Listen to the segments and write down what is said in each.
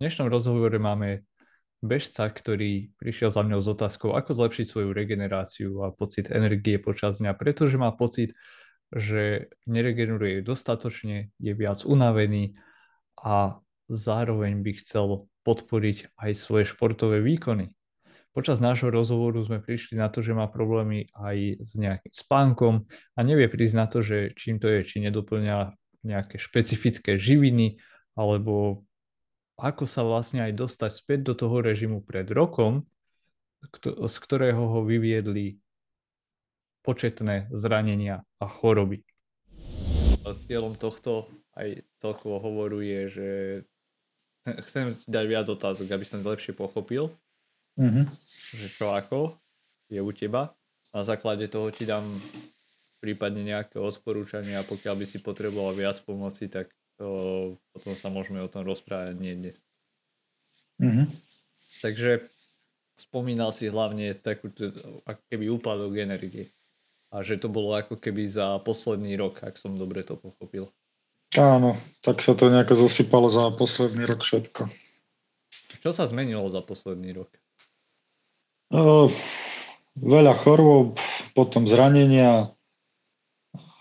dnešnom rozhovore máme bežca, ktorý prišiel za mňou s otázkou, ako zlepšiť svoju regeneráciu a pocit energie počas dňa, pretože má pocit, že neregeneruje dostatočne, je viac unavený a zároveň by chcel podporiť aj svoje športové výkony. Počas nášho rozhovoru sme prišli na to, že má problémy aj s nejakým spánkom a nevie prísť na to, že čím to je, či nedoplňa nejaké špecifické živiny alebo ako sa vlastne aj dostať späť do toho režimu pred rokom, z ktorého ho vyviedli početné zranenia a choroby. Cieľom tohto aj toľko hovoru je, že chcem dať viac otázok, aby som lepšie pochopil, mm-hmm. že čo ako je u teba. Na základe toho ti dám prípadne nejaké odporúčania a pokiaľ by si potreboval viac pomoci, tak to, potom sa môžeme o tom rozprávať, nie dnes. Mm-hmm. Takže spomínal si hlavne takú, ako keby úpadok energie. A že to bolo ako keby za posledný rok, ak som dobre to pochopil. Áno, tak sa to nejako zosypalo za posledný rok všetko. Čo sa zmenilo za posledný rok? O, veľa chorôb, potom zranenia,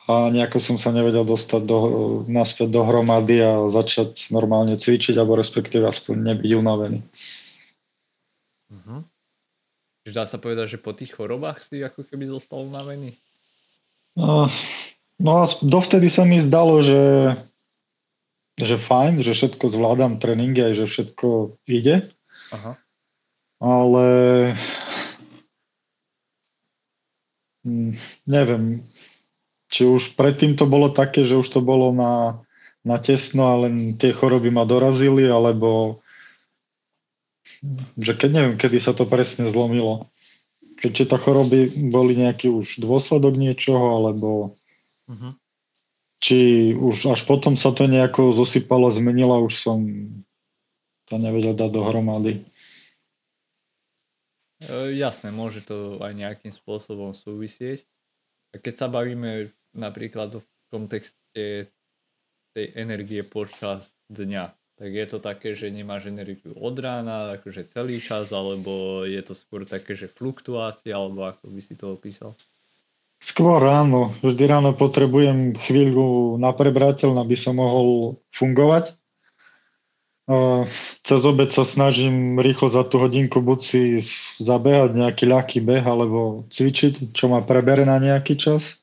a nejako som sa nevedel dostať do, naspäť dohromady a začať normálne cvičiť, alebo respektíve aspoň nebyť unavený. Uh-huh. Dá sa povedať, že po tých chorobách si ako keby zostal unavený? No, no a dovtedy sa mi zdalo, že, že fajn, že všetko zvládam, tréningy aj že všetko ide. Aha. Ale hm, neviem, či už predtým to bolo také, že už to bolo na, na tesno a len tie choroby ma dorazili, alebo že keď neviem, kedy sa to presne zlomilo. Keď či to choroby boli nejaký už dôsledok niečoho, alebo uh-huh. či už až potom sa to nejako zosypalo, zmenilo, už som to nevedel dať dohromady. E, jasné, môže to aj nejakým spôsobom súvisieť. A keď sa bavíme napríklad v kontexte tej energie počas dňa. Tak je to také, že nemáš energiu od rána, akože celý čas, alebo je to skôr také, že fluktuácia, alebo ako by si to opísal? Skôr ráno. Vždy ráno potrebujem chvíľu na prebrateľ, aby som mohol fungovať. Cez obed sa snažím rýchlo za tú hodinku buď si zabehať nejaký ľahký beh alebo cvičiť, čo ma prebere na nejaký čas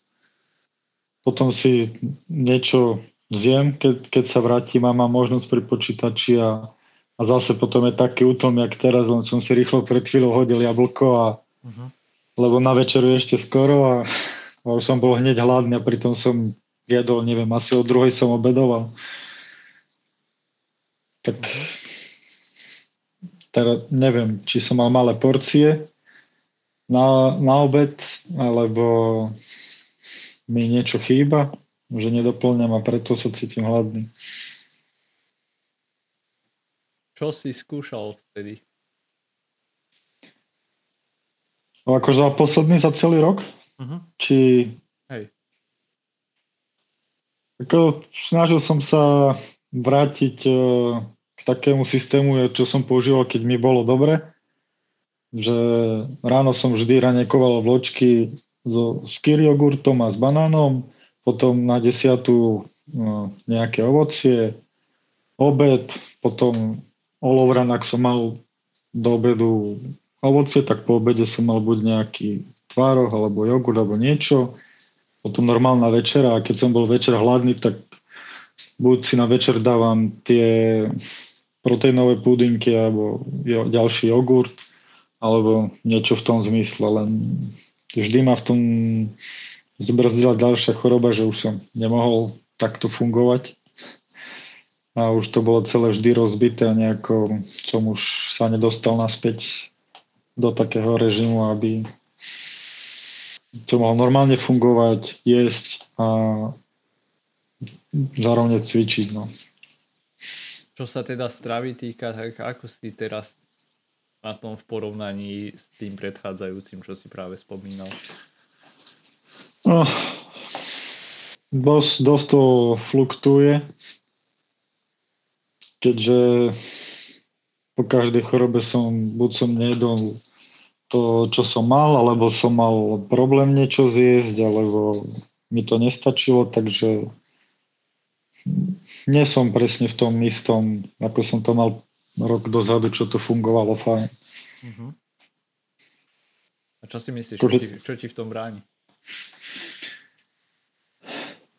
potom si niečo zjem, keď, keď sa vrátim a mám možnosť pri počítači a, a zase potom je taký útom, jak teraz, len som si rýchlo pred chvíľou hodil jablko a uh-huh. lebo na večeru ešte skoro a, a už som bol hneď hladný a pritom som jedol, neviem, asi o druhej som obedoval. Tak teraz neviem, či som mal malé porcie na, na obed, alebo mi niečo chýba, že nedoplňam a preto sa cítim hladný. Čo si skúšal vtedy? No, ako za posledný, za celý rok? Uh-huh. Či... Hej. Ako, snažil som sa vrátiť uh, k takému systému, čo som používal, keď mi bolo dobre. Že ráno som vždy ranekoval vločky so skyr jogurtom a s banánom, potom na desiatu no, nejaké ovocie, obed, potom olovran, ak som mal do obedu ovocie, tak po obede som mal buď nejaký tvároch alebo jogurt alebo niečo, potom normálna večera a keď som bol večer hladný, tak buď si na večer dávam tie proteínové pudinky alebo ďalší jogurt alebo niečo v tom zmysle, len vždy ma v tom zbrzdila ďalšia choroba, že už som nemohol takto fungovať. A už to bolo celé vždy rozbité a nejako som už sa nedostal naspäť do takého režimu, aby som mohol normálne fungovať, jesť a zároveň cvičiť. No. Čo sa teda stravy týka, tak ako si teraz na tom v porovnaní s tým predchádzajúcim, čo si práve spomínal? No, dosť, dosť to fluktuje, keďže po každej chorobe som, buď som nejedol to, čo som mal, alebo som mal problém niečo zjesť, alebo mi to nestačilo, takže nie som presne v tom istom, ako som to mal rok dozadu, čo to fungovalo fajn. Uh-huh. A čo si myslíš, čo, ti, čo ti v tom bráni?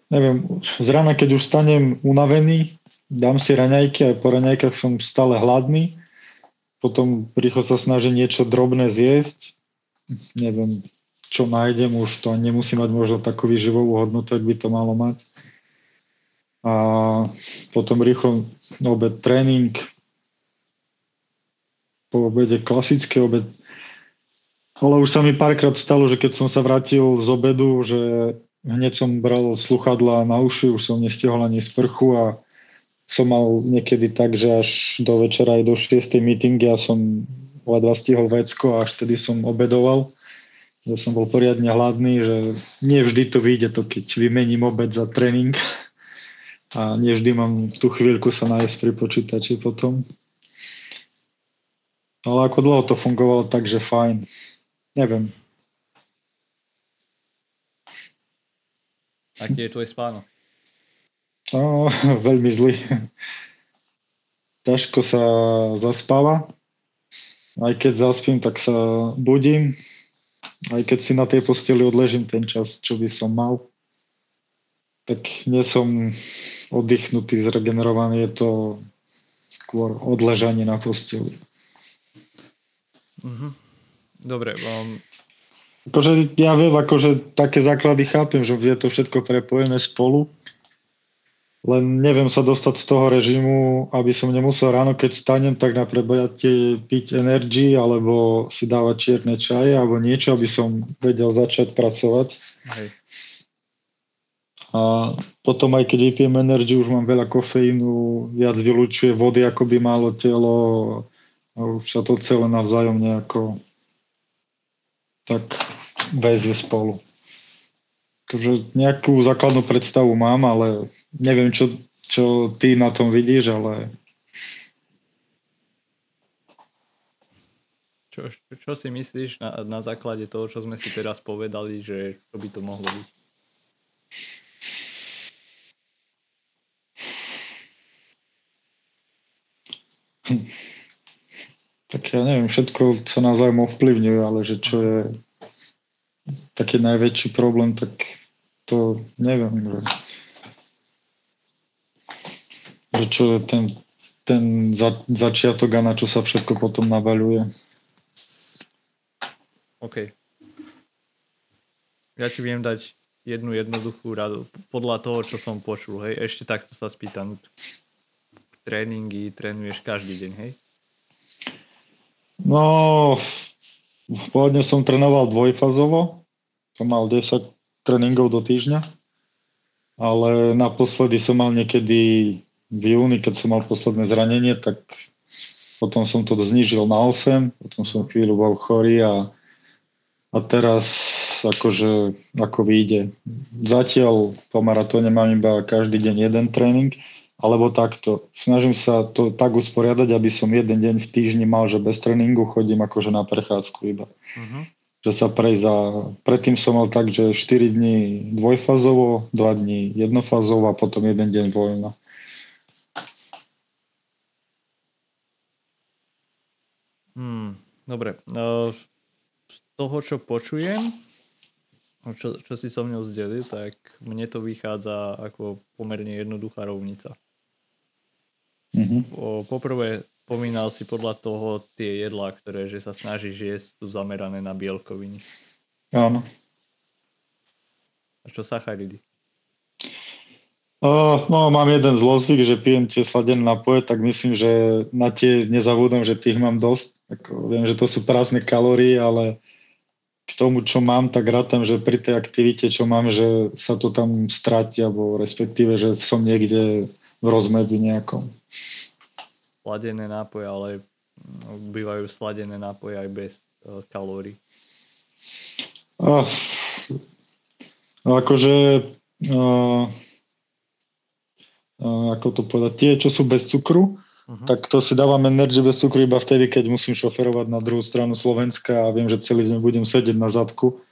Neviem, z rána, keď už stanem unavený, dám si raňajky, aj po raňajkách som stále hladný, potom rýchlo sa snažím niečo drobné zjesť, neviem, čo nájdem, už to nemusí mať možno takú výživovú hodnotu, ak by to malo mať. A potom rýchlo obed tréning, po obede klasický obed. Ale už sa mi párkrát stalo, že keď som sa vrátil z obedu, že hneď som bral sluchadla na uši, už som nestihol ani sprchu a som mal niekedy tak, že až do večera aj do 6. meetingy a som ledva stihol vecko a až tedy som obedoval. Že som bol poriadne hladný, že nie vždy to vyjde to, keď vymením obed za tréning a nie vždy mám tú chvíľku sa nájsť pri počítači potom. Ale ako dlho to fungovalo tak, že fajn. Neviem. Aký je tvoj spánok? No, veľmi zlý. Ťažko sa zaspáva. Aj keď zaspím, tak sa budím. Aj keď si na tej posteli odležím ten čas, čo by som mal, tak nie som oddychnutý, zregenerovaný. Je to skôr odležanie na posteli. Mm-hmm. Dobre. Um... Akože ja viem, akože také základy chápem, že je to všetko prepojené spolu len neviem sa dostať z toho režimu, aby som nemusel ráno, keď stanem, tak na prebojate piť energy alebo si dávať čierne čaje alebo niečo, aby som vedel začať pracovať. Hej. A potom aj keď vypijem energy, už mám veľa kofeínu, viac vylúčuje vody, ako by malo telo už sa to celé navzájom nejako tak väzie spolu. Takže nejakú základnú predstavu mám, ale neviem, čo, čo ty na tom vidíš, ale... Čo, čo si myslíš na, na základe toho, čo sme si teraz povedali, že čo by to mohlo byť? Tak ja neviem, všetko sa navzájom ovplyvňuje, ale že čo je taký najväčší problém, tak to neviem. Že, že čo je ten, ten za, začiatok a na čo sa všetko potom navaľuje. OK. Ja ti viem dať jednu jednoduchú radu. Podľa toho, čo som počul, hej, ešte takto sa spýtam. Tréningy trénuješ každý deň, hej? No, pôvodne som trénoval dvojfazovo. Som mal 10 tréningov do týždňa, ale naposledy som mal niekedy v júni, keď som mal posledné zranenie, tak potom som to znižil na 8, potom som chvíľu bol chorý a, a teraz akože ako vyjde. Zatiaľ po maratóne mám iba každý deň jeden tréning, alebo takto. Snažím sa to tak usporiadať, aby som jeden deň v týždni mal, že bez tréningu chodím akože na prechádzku iba. Uh-huh že sa prejsť za... Predtým som mal tak, že 4 dní dvojfazovo, 2 dní jednofazovo a potom jeden deň voľna. Hmm, dobre. No, z toho, čo počujem, čo, čo si so mnou zdelil, tak mne to vychádza ako pomerne jednoduchá rovnica. Mm-hmm. Po, poprvé, Pomínal si podľa toho tie jedlá, ktoré že sa snažíš jesť, sú zamerané na bielkoviny. Áno. A čo sacharidy? Uh, no, mám jeden zlozvyk, že pijem tie sladené napoje, tak myslím, že na tie nezabudom, že tých mám dosť. Ako, viem, že to sú prázdne kalórie, ale k tomu, čo mám, tak rátam, že pri tej aktivite, čo mám, že sa to tam stráti, alebo respektíve, že som niekde v rozmedzi nejakom sladené nápoje, ale no, bývajú sladené nápoje aj bez uh, kalórií. Uh, akože uh, uh, ako to povedať, tie, čo sú bez cukru, Uh-huh. Tak to si dávam energy bez cukru iba vtedy, keď musím šoferovať na druhú stranu Slovenska a viem, že celý deň budem sedieť na zadku.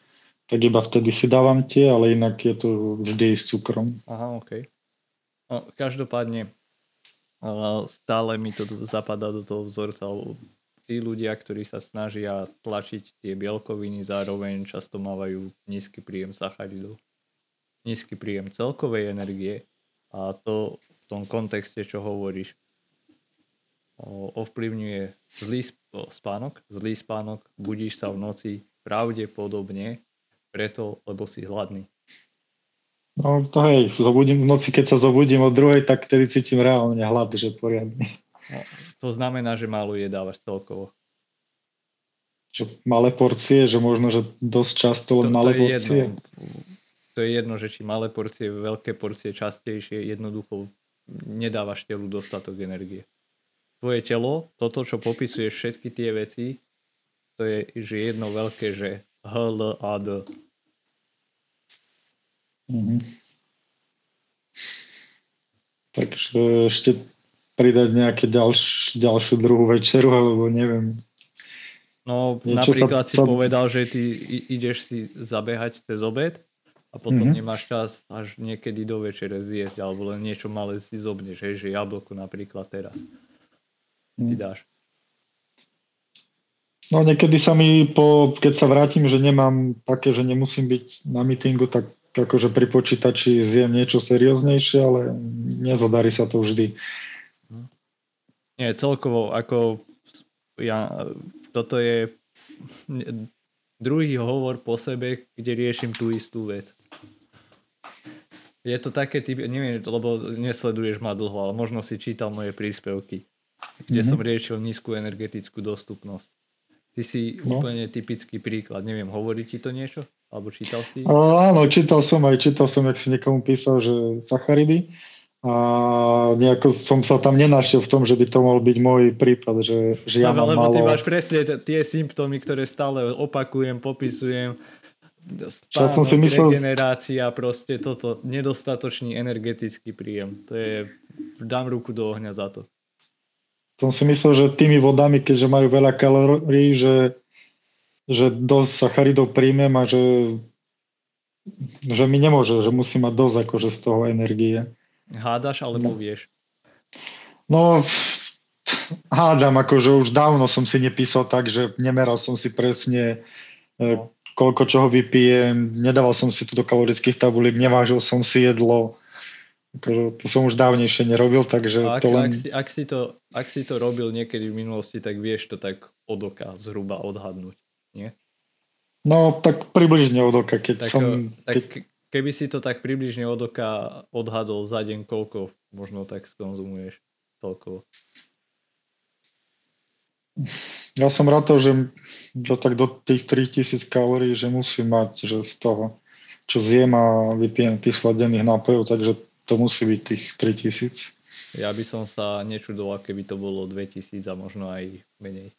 Tak iba vtedy si dávam tie, ale inak je to vždy s cukrom. Aha, OK. No, každopádne stále mi to zapadá do toho vzorca. Tí ľudia, ktorí sa snažia tlačiť tie bielkoviny, zároveň často mávajú nízky príjem sacharidov. Nízky príjem celkovej energie a to v tom kontexte, čo hovoríš ovplyvňuje zlý spánok. Zlý spánok, budíš sa v noci pravdepodobne preto, lebo si hladný. No to hej, zobudím, v noci, keď sa zobudím od druhej, tak tedy cítim reálne hlad, že poriadne. No, to znamená, že málo jedávaš celkovo. Že malé porcie, že možno, že dosť často len to, malé to porcie? Jedno, to je jedno, že či malé porcie, veľké porcie, častejšie, jednoducho nedávaš telu dostatok energie tvoje telo, toto, čo popisuješ všetky tie veci, to je že jedno veľké, že H, L, A, D. Mm-hmm. Takže ešte pridať nejaké ďalš, ďalšiu druhú večeru, alebo neviem. No Niečo napríklad sa, si sa... povedal, že ty ideš si zabehať cez obed a potom mm-hmm. nemáš čas až niekedy do večere zjesť, alebo len niečo malé si zobneš, hej, že jablko napríklad teraz ty hm. dáš? No niekedy sa mi, po, keď sa vrátim, že nemám také, že nemusím byť na mítingu, tak akože pri počítači zjem niečo serióznejšie, ale nezadarí sa to vždy. Nie, celkovo, ako ja, toto je druhý hovor po sebe, kde riešim tú istú vec. Je to také typ, neviem, lebo nesleduješ ma dlho, ale možno si čítal moje príspevky kde mm-hmm. som riešil nízku energetickú dostupnosť. Ty si no. úplne typický príklad. Neviem, hovorí ti to niečo? Alebo čítal si? Áno, čítal som aj, čítal som, jak si niekomu písal, že sacharidy. A nejako som sa tam nenašiel v tom, že by to mohol byť môj prípad, že, že ja mám lebo malo... ty máš presne tie symptómy, ktoré stále opakujem, popisujem. Spánok, som si myslel... regenerácia, proste toto, nedostatočný energetický príjem. To je, dám ruku do ohňa za to som si myslel, že tými vodami, keďže majú veľa kalórií, že, že dosť sacharidov príjmem a že, že mi nemôže, že musí mať dosť akože z toho energie. Hádaš alebo no. vieš? No, hádam, akože už dávno som si nepísal tak, že nemeral som si presne e, no. koľko čoho vypijem, nedával som si to do kalorických tabuliek, nevážil som si jedlo, Akože to som už dávnejšie nerobil, takže ak, to len... ak, si, ak, si to, ak si to robil niekedy v minulosti, tak vieš to tak od oka zhruba odhadnúť, nie? No, tak približne od oka, keď tak, som... Tak keď... keby si to tak približne od oka odhadol za deň, koľko možno tak skonzumuješ celkovo? Ja som rád to, že, že tak do tých 3000 kalórií, že musím mať, že z toho, čo zjem a vypijem tých sladených nápojov, takže to musí byť tých 3000. Ja by som sa nečudoval, keby to bolo 2000 a možno aj menej.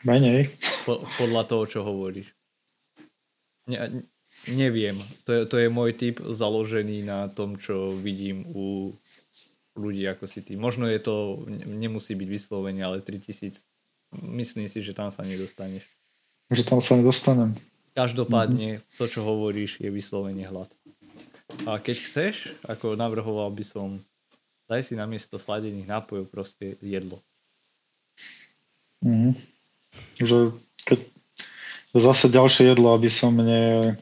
Menej? Po, podľa toho, čo hovoríš. Ne, neviem. To je, to je môj typ založený na tom, čo vidím u ľudí ako si ty. Možno je to, nemusí byť vyslovene, ale 3000, myslím si, že tam sa nedostaneš. Že tam sa nedostanem. Každopádne, mm-hmm. to, čo hovoríš, je vyslovene hlad. A keď chceš, ako navrhoval by som, daj si namiesto sladených nápojov proste jedlo. Mm. Že keď zase ďalšie jedlo, aby som ne,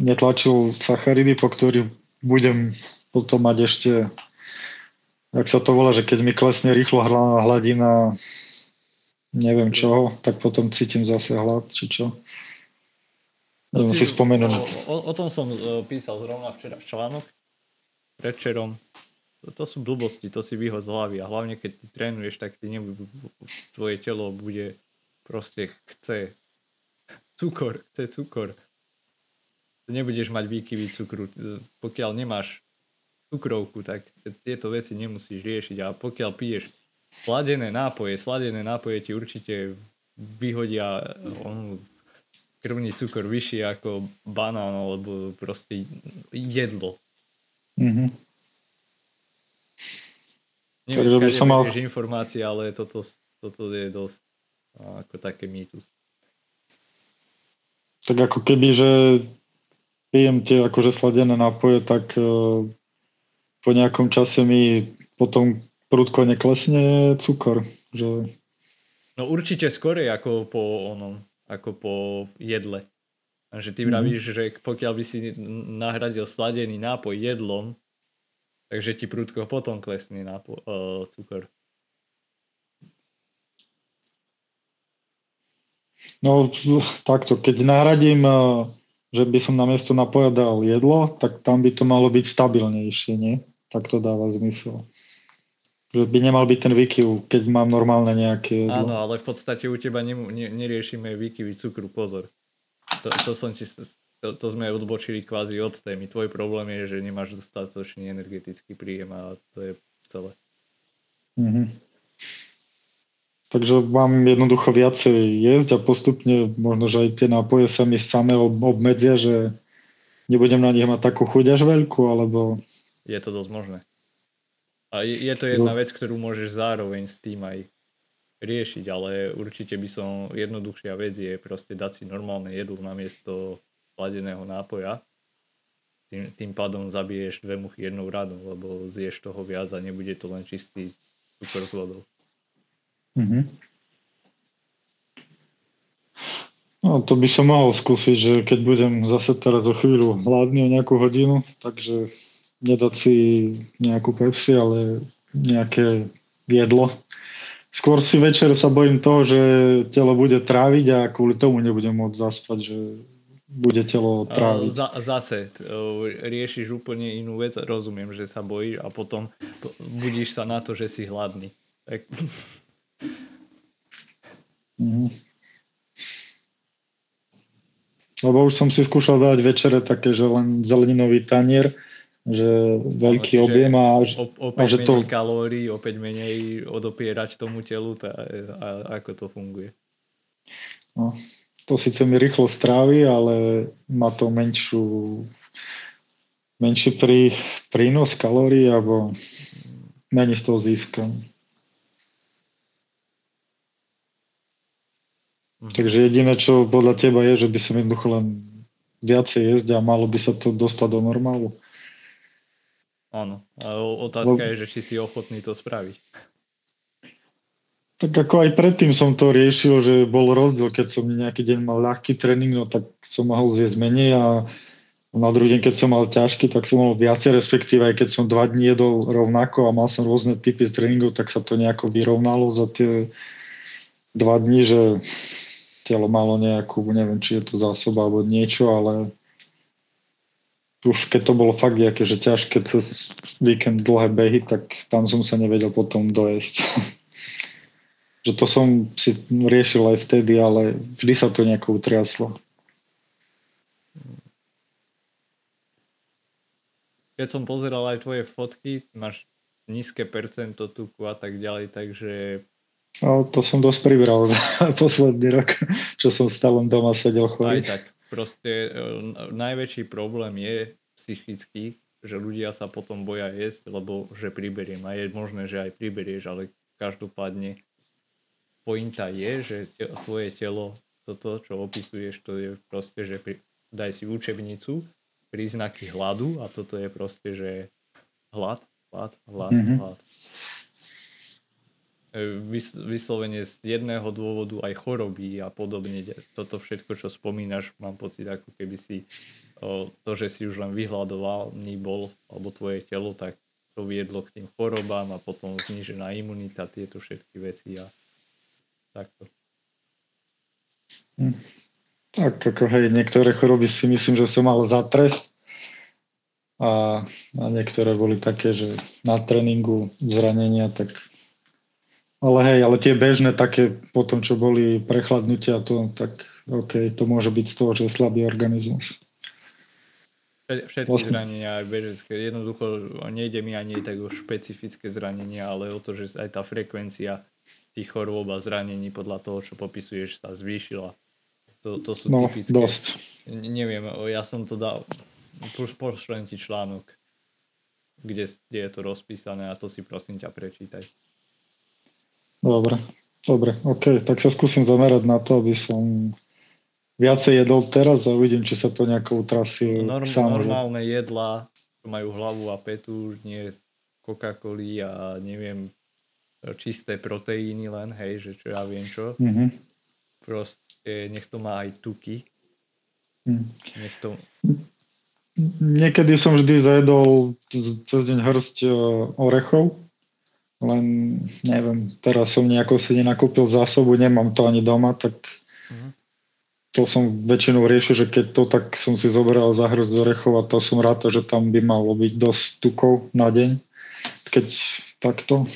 netlačil sacharidy, po ktorých budem potom mať ešte, ak sa to volá, že keď mi klesne rýchlo hladina neviem čoho, tak potom cítim zase hlad, či čo. To si, si spomenúť. O, o tom som uh, písal zrovna včera článok, predčerom. To, sú blbosti, to si vyhod z hlavy a hlavne keď ty trénuješ, tak ty nebude, tvoje telo bude proste chce cukor, chce cukor. Nebudeš mať výkyvy cukru. Pokiaľ nemáš cukrovku, tak tieto veci nemusíš riešiť a pokiaľ piješ sladené nápoje, sladené nápoje ti určite vyhodia on, krvný cukor vyšší ako banán alebo proste jedlo. Mm-hmm. Neviem, Takže by som mal... informácie, ale toto, toto je dosť ako také mýtus. Tak ako keby, že pijem tie akože sladené nápoje, tak uh, po nejakom čase mi potom prudko neklesne cukor. Že... No určite skorej ako po onom, ako po jedle. Že ty vravíš, mm-hmm. že pokiaľ by si nahradil sladený nápoj jedlom, takže ti prudko potom klesne nápo- uh, cukor. No takto, keď nahradím, e, že by som na miesto napoja dal jedlo, tak tam by to malo byť stabilnejšie, nie? Tak to dáva zmysel. Že by nemal byť ten výkyv, keď mám normálne nejaké jedlo. Áno, ale v podstate u teba ne, ne, neriešime výkyvy cukru, pozor. To, to, som ti, to, to sme odbočili kvázi od témy. Tvoj problém je, že nemáš dostatočný energetický príjem a to je celé. Mm-hmm. Takže mám jednoducho viacej jesť a postupne možno, že aj tie nápoje sa mi samé obmedzia, že nebudem na nich mať takú chuť až veľkú, alebo... Je to dosť možné. A je, je to jedna vec, ktorú môžeš zároveň s tým aj riešiť, ale určite by som jednoduchšia vec je proste dať si normálne jedlo namiesto sladeného nápoja. Tým, tým pádom zabiješ dve muchy jednou radou, lebo zješ toho viac a nebude to len čistý cukor s vodou. Mm-hmm. No to by som mohol skúsiť, že keď budem zase teraz o chvíľu hladný o nejakú hodinu, takže nedať si nejakú Pepsi, ale nejaké jedlo. Skôr si večer sa bojím toho, že telo bude tráviť a kvôli tomu nebudem môcť zaspať, že bude telo tráviť. Z, zase riešiš úplne inú vec, rozumiem, že sa bojíš a potom budíš sa na to, že si hladný. Tak... Mm. Lebo už som si skúšal dať večere také, že len zeleninový tanier, že veľký no, objem a, o, opäť a že menej to... kalórií, opäť menej odopierať tomu telu tá, a, ako to funguje. No, to síce mi rýchlo strávi, ale má to menšiu menší prí, prínos kalórií, alebo není z toho získam. Mhm. Takže jediné, čo podľa teba je, že by som jednoducho len viacej jesť a malo by sa to dostať do normálu. Áno, a otázka no, je, že či si ochotný to spraviť. Tak ako aj predtým som to riešil, že bol rozdiel, keď som nejaký deň mal ľahký tréning, no tak som mohol zjesť menej a na druhý deň, keď som mal ťažký, tak som mal viacej, respektíve aj keď som dva dní jedol rovnako a mal som rôzne typy z tréningov, tak sa to nejako vyrovnalo za tie dva dní, že telo malo nejakú, neviem, či je to zásoba alebo niečo, ale už keď to bolo fakt nejaké, že ťažké cez víkend dlhé behy, tak tam som sa nevedel potom dojesť. že to som si riešil aj vtedy, ale vždy sa to nejako utriaslo. Keď som pozeral aj tvoje fotky, máš nízke percento tuku a tak ďalej, takže No, to som dosť pribral za posledný rok, čo som stále doma sedel chorý. Aj tak, proste e, najväčší problém je psychický, že ľudia sa potom boja jesť, lebo že priberiem. A je možné, že aj priberieš, ale každopádne pointa je, že te, tvoje telo, toto, čo opisuješ, to je proste, že pri, daj si učebnicu, príznaky hladu a toto je proste, že hlad, hlad, hlad, mm-hmm. hlad vys- vyslovene z jedného dôvodu aj choroby a podobne. Toto všetko, čo spomínaš, mám pocit, ako keby si o, to, že si už len vyhľadovaný bol, alebo tvoje telo, tak to viedlo k tým chorobám a potom znižená imunita, tieto všetky veci a takto. Hm. Tak ako hej, niektoré choroby si myslím, že som mal za trest a, a niektoré boli také, že na tréningu zranenia, tak ale hej, ale tie bežné také, po tom, čo boli prechladnutia, to, tak OK, to môže byť z toho, že je slabý organizmus. Všetky vlastne. zranenia aj bežecké. Jednoducho nejde mi ani tak o špecifické zranenia, ale o to, že aj tá frekvencia tých chorôb a zranení podľa toho, čo popisuješ, sa zvýšila. To, to sú no, typické. dosť. Neviem, ja som to dal, pošlem ti článok kde, kde je to rozpísané a to si prosím ťa prečítaj. Dobre, dobre, ok, tak sa skúsim zamerať na to, aby som viacej jedol teraz a uvidím, či sa to nejako utrasie. Norm, normálne jedlá, majú hlavu a petu, nie Coca-Coli a neviem, čisté proteíny len, hej, že čo ja viem čo. Mm-hmm. Proste nech to má aj tuky. Mm. Nech to... Niekedy som vždy zajedol cez deň hrst e, orechov, len neviem, teraz som nejako si nenakúpil zásobu, nemám to ani doma, tak mm-hmm. to som väčšinou riešil, že keď to, tak som si zobral za hrst orechov a to som rád, že tam by malo byť dosť tukov na deň. Keď takto,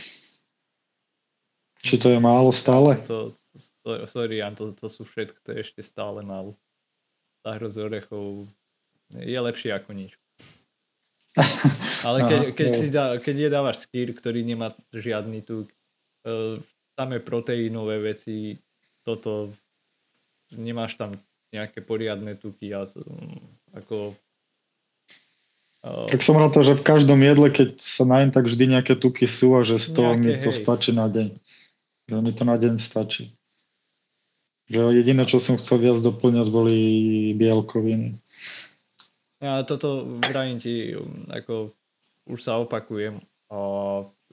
či to je málo stále? To, to, sorry, Jan, to, to sú všetko, to je ešte stále málo. Záhro z orechov je lepšie ako nič. Ale keď, Aha, keď, si dá, keď je dávaš skýr, ktorý nemá žiadny tuk, uh, samé proteínové veci, toto, nemáš tam nejaké poriadne tuky a ako tak som rád, že v každom jedle, keď sa najem, tak vždy nejaké tuky sú a že z toho mi to stačí na deň. Že mi to na deň stačí. Že jediné, čo som chcel viac doplňať, boli bielkoviny. Ja toto vrajím ti, ako už sa opakujem, a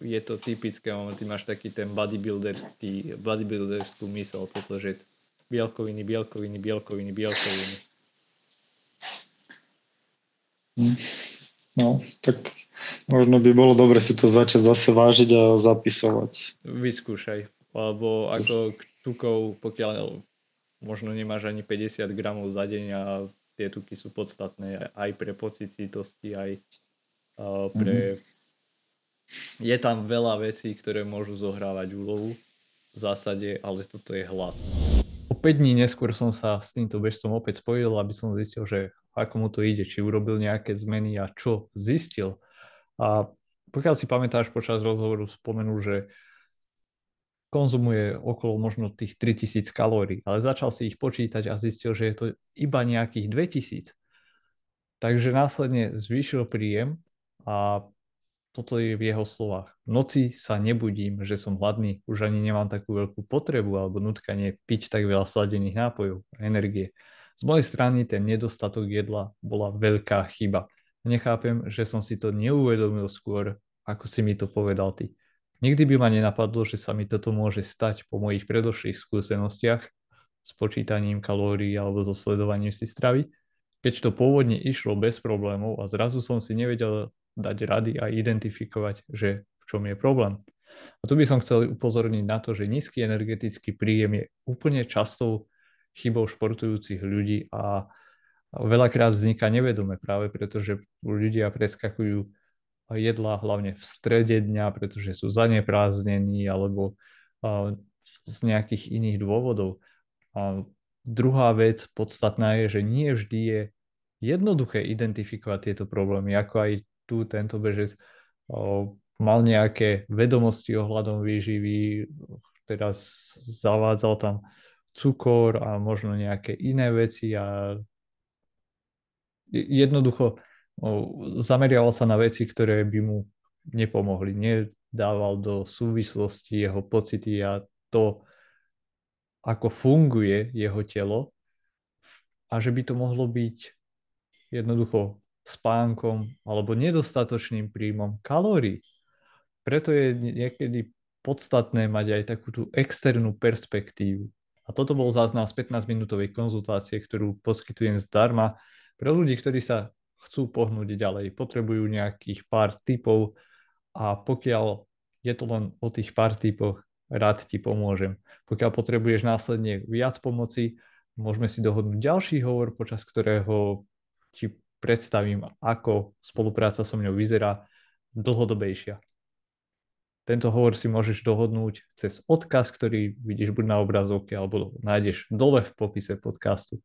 je to typické, ty máš taký ten bodybuilderský, bodybuilderskú mysel, toto, že bielkoviny, bielkoviny, bielkoviny, bielkoviny. Hm. No, tak možno by bolo dobre si to začať zase vážiť a zapisovať. Vyskúšaj lebo ako tukov, pokiaľ možno nemáš ani 50 gramov za deň a tie tuky sú podstatné aj pre pocit aj pre... Mm-hmm. Je tam veľa vecí, ktoré môžu zohrávať úlohu v zásade, ale toto je hlad. O 5 dní neskôr som sa s týmto bežcom opäť spojil, aby som zistil, že ako mu to ide, či urobil nejaké zmeny a čo zistil. A pokiaľ si pamätáš, počas rozhovoru spomenul, že konzumuje okolo možno tých 3000 kalórií, ale začal si ich počítať a zistil, že je to iba nejakých 2000. Takže následne zvýšil príjem a toto je v jeho slovách. V noci sa nebudím, že som hladný, už ani nemám takú veľkú potrebu alebo nutkanie piť tak veľa sladených nápojov a energie. Z mojej strany ten nedostatok jedla bola veľká chyba. Nechápem, že som si to neuvedomil skôr, ako si mi to povedal ty. Nikdy by ma nenapadlo, že sa mi toto môže stať po mojich predošlých skúsenostiach s počítaním kalórií alebo so sledovaním si stravy, keď to pôvodne išlo bez problémov a zrazu som si nevedel dať rady a identifikovať, že v čom je problém. A tu by som chcel upozorniť na to, že nízky energetický príjem je úplne častou chybou športujúcich ľudí a veľakrát vzniká nevedome práve preto, že ľudia preskakujú jedla hlavne v strede dňa, pretože sú zaneprázdnení alebo z nejakých iných dôvodov. A druhá vec podstatná je, že nie vždy je jednoduché identifikovať tieto problémy, ako aj tu tento bežec mal nejaké vedomosti ohľadom výživy, teraz zavádzal tam cukor a možno nejaké iné veci a jednoducho zameriaval sa na veci, ktoré by mu nepomohli. Nedával do súvislosti jeho pocity a to, ako funguje jeho telo a že by to mohlo byť jednoducho spánkom alebo nedostatočným príjmom kalórií. Preto je niekedy podstatné mať aj takú tú externú perspektívu. A toto bol záznam z 15-minútovej konzultácie, ktorú poskytujem zdarma pre ľudí, ktorí sa chcú pohnúť ďalej, potrebujú nejakých pár typov a pokiaľ je to len o tých pár typoch, rád ti pomôžem. Pokiaľ potrebuješ následne viac pomoci, môžeme si dohodnúť ďalší hovor, počas ktorého ti predstavím, ako spolupráca so mňou vyzerá dlhodobejšia. Tento hovor si môžeš dohodnúť cez odkaz, ktorý vidíš buď na obrazovke, alebo nájdeš dole v popise podcastu.